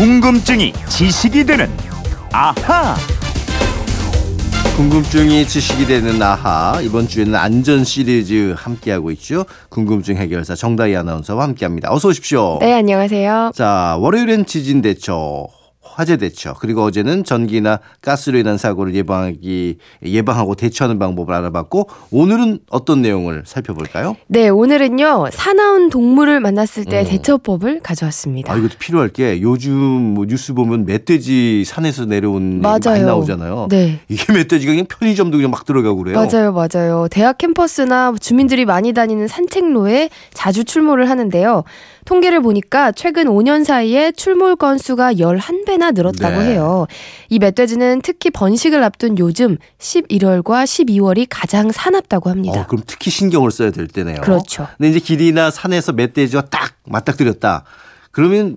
궁금증이 지식이 되는 아하. 궁금증이 지식이 되는 아하 이번 주에는 안전 시리즈 함께하고 있죠. 궁금증 해결사 정다희 아나운서와 함께합니다. 어서 오십시오. 네, 안녕하세요. 자 월요일엔 지진 대처. 화재 대처 그리고 어제는 전기나 가스로 인한 사고를 예방하기 예방하고 대처하는 방법을 알아봤고 오늘은 어떤 내용을 살펴볼까요? 네, 오늘은요 사나운 동물을 만났을 때 음. 대처법을 가져왔습니다. 아 이것도 필요할 게 요즘 뭐 뉴스 보면 멧돼지 산에서 내려온 맞아요. 많이 나오잖아요. 네. 이게 멧돼지가 그냥 편의점도 그냥 막 들어가고 그래요. 맞아요, 맞아요. 대학 캠퍼스나 주민들이 많이 다니는 산책로에 자주 출몰을 하는데요. 통계를 보니까 최근 5년 사이에 출몰 건수가 11배 나 늘었다고 네. 해요. 이 멧돼지는 특히 번식을 앞둔 요즘 11월과 12월이 가장 사납다고 합니다. 어, 그럼 특히 신경을 써야 될 때네요. 그렇죠. 근데 이제 길이나 산에서 멧돼지와 딱 맞닥뜨렸다. 그러면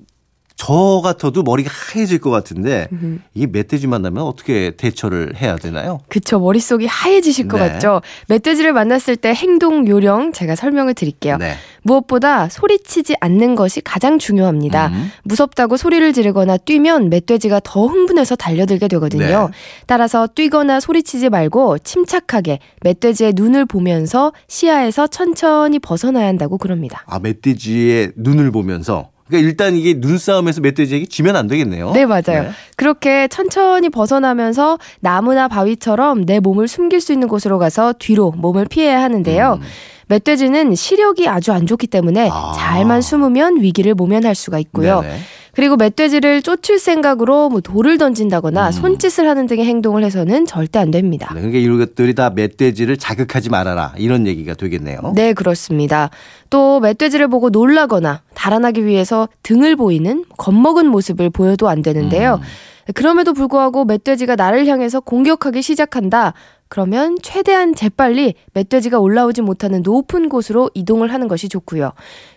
저 같아도 머리가 하얘질 것 같은데 이게 멧돼지 만나면 어떻게 대처를 해야 되나요? 그쵸 머릿속이 하얘지실 것 네. 같죠. 멧돼지를 만났을 때 행동 요령 제가 설명을 드릴게요. 네. 무엇보다 소리치지 않는 것이 가장 중요합니다. 음. 무섭다고 소리를 지르거나 뛰면 멧돼지가 더 흥분해서 달려들게 되거든요. 네. 따라서 뛰거나 소리치지 말고 침착하게 멧돼지의 눈을 보면서 시야에서 천천히 벗어나야 한다고 그럽니다. 아 멧돼지의 눈을 보면서 그러니까 일단 이게 눈싸움에서 멧돼지에게 지면 안 되겠네요. 네, 맞아요. 네. 그렇게 천천히 벗어나면서 나무나 바위처럼 내 몸을 숨길 수 있는 곳으로 가서 뒤로 몸을 피해야 하는데요. 음. 멧돼지는 시력이 아주 안 좋기 때문에 아. 잘만 숨으면 위기를 모면할 수가 있고요. 네네. 그리고 멧돼지를 쫓을 생각으로 뭐 돌을 던진다거나 음. 손짓을 하는 등의 행동을 해서는 절대 안 됩니다. 네, 그러니까 이런 것들이 다 멧돼지를 자극하지 말아라 이런 얘기가 되겠네요. 네, 그렇습니다. 또 멧돼지를 보고 놀라거나 달아나기 위해서 등을 보이는 겁먹은 모습을 보여도 안 되는데요. 음. 그럼에도 불구하고 멧돼지가 나를 향해서 공격하기 시작한다. 그러면 최대한 재빨리 멧돼지가 올라오지 못하는 높은 곳으로 이동을 하는 것이 좋고요.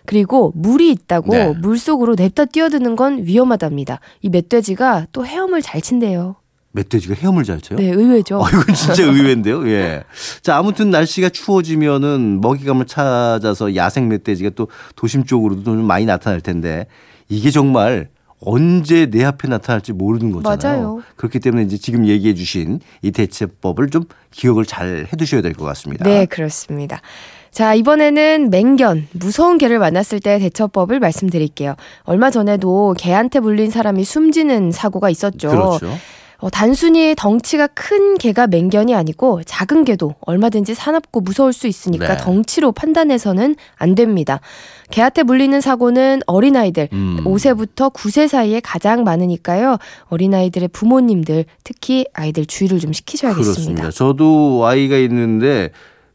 그리고 물이 있다고 네. 물 속으로 냅다 뛰어드는 건 위험하답니다. 이 멧돼지가 또 헤엄을 잘 친대요. 멧돼지가 헤엄을 잘 쳐요? 네, 의외죠. 어, 이건 진짜 의외인데요. 예. 자, 아무튼 날씨가 추워지면은 먹이감을 찾아서 야생 멧돼지가 또 도심 쪽으로도 좀 많이 나타날 텐데 이게 정말 언제 내 앞에 나타날지 모르는 거잖아요. 맞아요. 그렇기 때문에 이제 지금 얘기해 주신 이 대처법을 좀 기억을 잘 해 두셔야 될 것 같습니다. 네, 그렇습니다. 자, 이번에는 맹견, 무서운 개를 만났을 때 대처법을 말씀드릴게요. 얼마 전에도 개한테 물린 사람이 숨지는 사고가 있었죠. 그렇죠. 어, 단순히 덩치가 큰 개가 맹견이 아니고 작은 개도 얼마든지 사납고 무서울 수 있으니까 네. 덩치로 판단해서는 안 됩니다. 개한테 물리는 사고는 어린아이들 음. 5세부터 9세 사이에 가장 많으니까요. 어린아이들의 부모님들 특히 아이들 주의를 좀 시키셔야겠습니다. 그렇습니다. 저도 아이가 있는데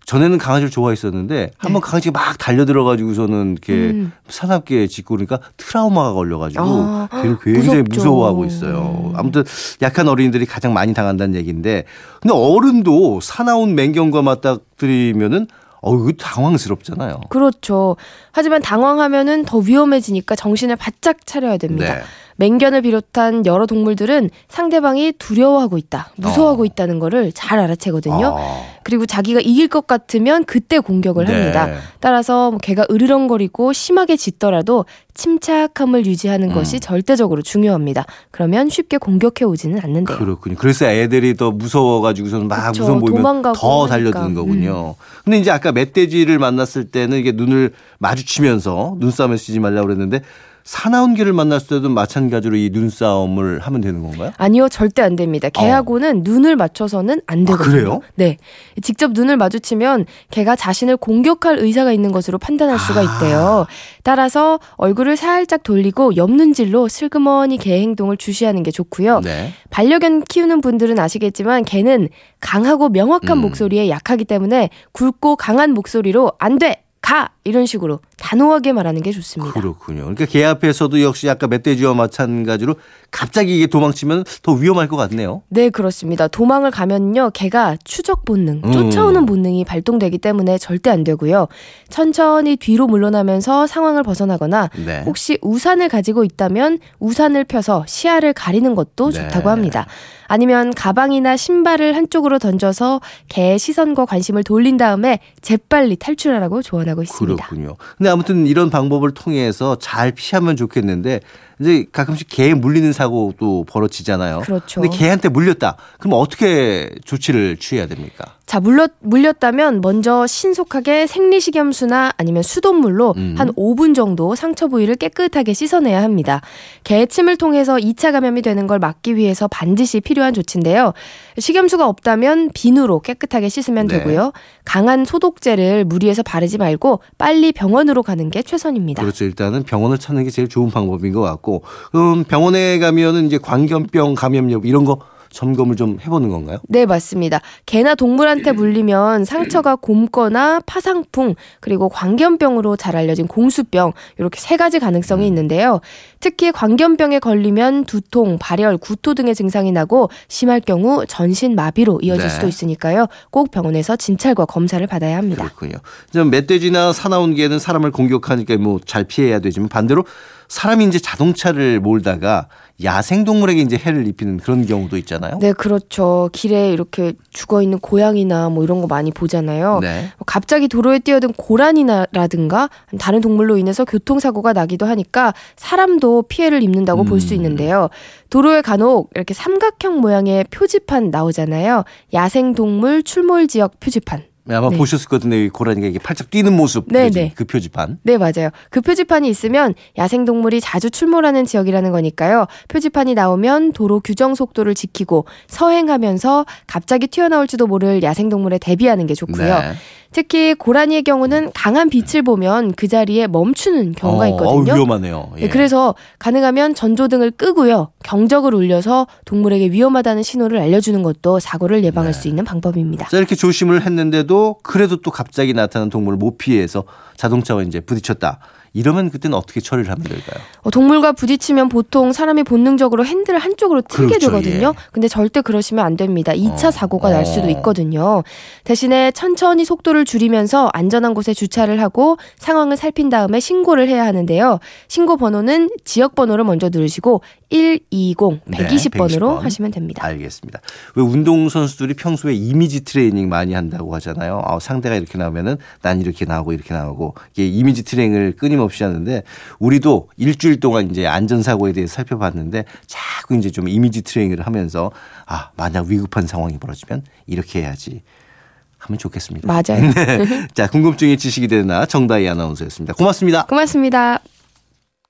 전에는 강아지를 좋아했었는데 네. 한번 강아지가 막 달려들어 가지고서는 이렇게 음. 사납게 짖고 그러니까 트라우마가 걸려 가지고 아, 걔를 굉장히 무섭죠. 무서워하고 있어요. 아무튼 약한 어린이들이 가장 많이 당한다는 얘기인데 근데 어른도 사나운 맹견과 맞닥뜨리면은 어, 이거 당황스럽잖아요. 그렇죠. 하지만 당황하면은 더 위험해지니까 정신을 바짝 차려야 됩니다. 네. 맹견을 비롯한 여러 동물들은 상대방이 두려워하고 있다, 무서워하고 어. 있다는 거를 잘 알아채거든요. 어. 그리고 자기가 이길 것 같으면 그때 공격을 네. 합니다. 따라서 뭐 개가 으르렁거리고 심하게 짖더라도 침착함을 유지하는 음. 것이 절대적으로 중요합니다. 그러면 쉽게 공격해 오지는 않는데요. 그렇군요. 그래서 애들이 더 무서워가지고서는 막 그쵸, 무서워 보이면 더 달려드는 거군요. 음. 근데 이제 아까 멧돼지를 만났을 때는 이게 눈을 마주치면서 눈싸움에 쓰지 말라고 그랬는데 사나운 개를 만났을 때도 마찬가지로 이 눈싸움을 하면 되는 건가요? 아니요, 절대 안 됩니다. 개하고는 어. 눈을 맞춰서는 안 아, 되거든요. 아, 그래요? 네. 직접 눈을 마주치면 개가 자신을 공격할 의사가 있는 것으로 판단할 수가 아. 있대요. 따라서 얼굴을 살짝 돌리고 옆눈질로 슬그머니 개 행동을 주시하는 게 좋고요. 네. 반려견 키우는 분들은 아시겠지만 개는 강하고 명확한 음. 목소리에 약하기 때문에 굵고 강한 목소리로 안 돼! 가! 이런 식으로 단호하게 말하는 게 좋습니다. 그렇군요. 그러니까 개 앞에서도 역시 아까 멧돼지와 마찬가지로 갑자기 이게 도망치면 더 위험할 것 같네요. 네, 그렇습니다. 도망을 가면요. 개가 추적 본능, 음. 쫓아오는 본능이 발동되기 때문에 절대 안 되고요. 천천히 뒤로 물러나면서 상황을 벗어나거나 네. 혹시 우산을 가지고 있다면 우산을 펴서 시야를 가리는 것도 네. 좋다고 합니다. 아니면 가방이나 신발을 한쪽으로 던져서 개의 시선과 관심을 돌린 다음에 재빨리 탈출하라고 조언하고 있습니다. 그렇군요. 근데 아무튼 이런 방법을 통해서 잘 피하면 좋겠는데 이제 가끔씩 개에 물리는 사고도 벌어지잖아요. 그렇죠. 근데 개한테 물렸다. 그럼 어떻게 조치를 취해야 됩니까? 자, 물렸, 물렸다면 먼저 신속하게 생리식염수나 아니면 수돗물로 음. 한 5분 정도 상처 부위를 깨끗하게 씻어내야 합니다. 개의 침을 통해서 2차 감염이 되는 걸 막기 위해서 반드시 필요한 조치인데요. 식염수가 없다면 비누로 깨끗하게 씻으면 네. 되고요. 강한 소독제를 물 위에서 바르지 말고 빨리 병원으로 가는 게 최선입니다. 그렇죠. 일단은 병원을 찾는 게 제일 좋은 방법인 것 같고, 그럼 병원에 가면은 이제 광견병 감염 여부 이런 거 점검을 좀 해보는 건가요? 네, 맞습니다. 개나 동물한테 물리면 상처가 곰거나 파상풍, 그리고 광견병으로 잘 알려진 공수병, 이렇게 세 가지 가능성이 있는데요. 특히 광견병에 걸리면 두통, 발열, 구토 등의 증상이 나고 심할 경우 전신 마비로 이어질 네. 수도 있으니까요. 꼭 병원에서 진찰과 검사를 받아야 합니다. 그렇군요. 좀 멧돼지나 사나운 개는 사람을 공격하니까 뭐 잘 피해야 되지만 반대로 사람이 이제 자동차를 몰다가 야생 동물에게 이제 해를 입히는 그런 경우도 있잖아요. 네, 그렇죠. 길에 이렇게 죽어 있는 고양이나 뭐 이런 거 많이 보잖아요. 네. 갑자기 도로에 뛰어든 고라니라든가 다른 동물로 인해서 교통사고가 나기도 하니까 사람도 피해를 입는다고 볼수 음. 있는데요. 도로에 간혹 이렇게 삼각형 모양의 표지판 나오잖아요. 야생동물 출몰 지역 표지판. 아마 네. 보셨을 것 같은데 이 고라니가 이게 팔짝 뛰는 모습 네, 그려진 네. 그 표지판. 네, 맞아요. 그 표지판이 있으면 야생동물이 자주 출몰하는 지역이라는 거니까요. 표지판이 나오면 도로 규정 속도를 지키고 서행하면서 갑자기 튀어나올지도 모를 야생동물에 대비하는 게 좋고요. 네. 특히 고라니의 경우는 강한 빛을 보면 그 자리에 멈추는 경우가 어, 있거든요. 어우, 위험하네요. 예. 네, 그래서 가능하면 전조등을 끄고요. 경적을 울려서 동물에게 위험하다는 신호를 알려주는 것도 사고를 예방할 네. 수 있는 방법입니다. 자 이렇게 조심을 했는데도 그래도 또 갑자기 나타난 동물을 못 피해서 자동차와 이제 부딪혔다. 이러면 그때는 어떻게 처리를 하면 될까요? 어, 동물과 부딪히면 보통 사람이 본능적으로 핸들을 한쪽으로 틀게 그렇죠, 되거든요. 예. 근데 절대 그러시면 안 됩니다. 2차 어, 사고가 날 수도 어. 있거든요. 대신에 천천히 속도를 줄이면서 안전한 곳에 주차를 하고 상황을 살핀 다음에 신고를 해야 하는데요. 신고 번호는 지역 번호를 먼저 누르시고 120, 120번으로 120번. 하시면 됩니다. 알겠습니다. 왜 운동 선수들이 평소에 이미지 트레이닝 많이 한다고 하잖아요. 아, 상대가 이렇게 나오면은 난 이렇게 나오고 이렇게 나오고 이게 이미지 트레이닝을 끊임 없이 하는데 우리도 일주일 동안 이제 안전사고에 대해서 살펴봤는데 자꾸 이제 좀 이미지 트레이닝을 하면서 아 만약 위급한 상황이 벌어지면 이렇게 해야지 하면 좋겠습니다. 맞아요. 자 궁금증이 지식이 되나 정다희 아나운서였습니다. 고맙습니다. 고맙습니다.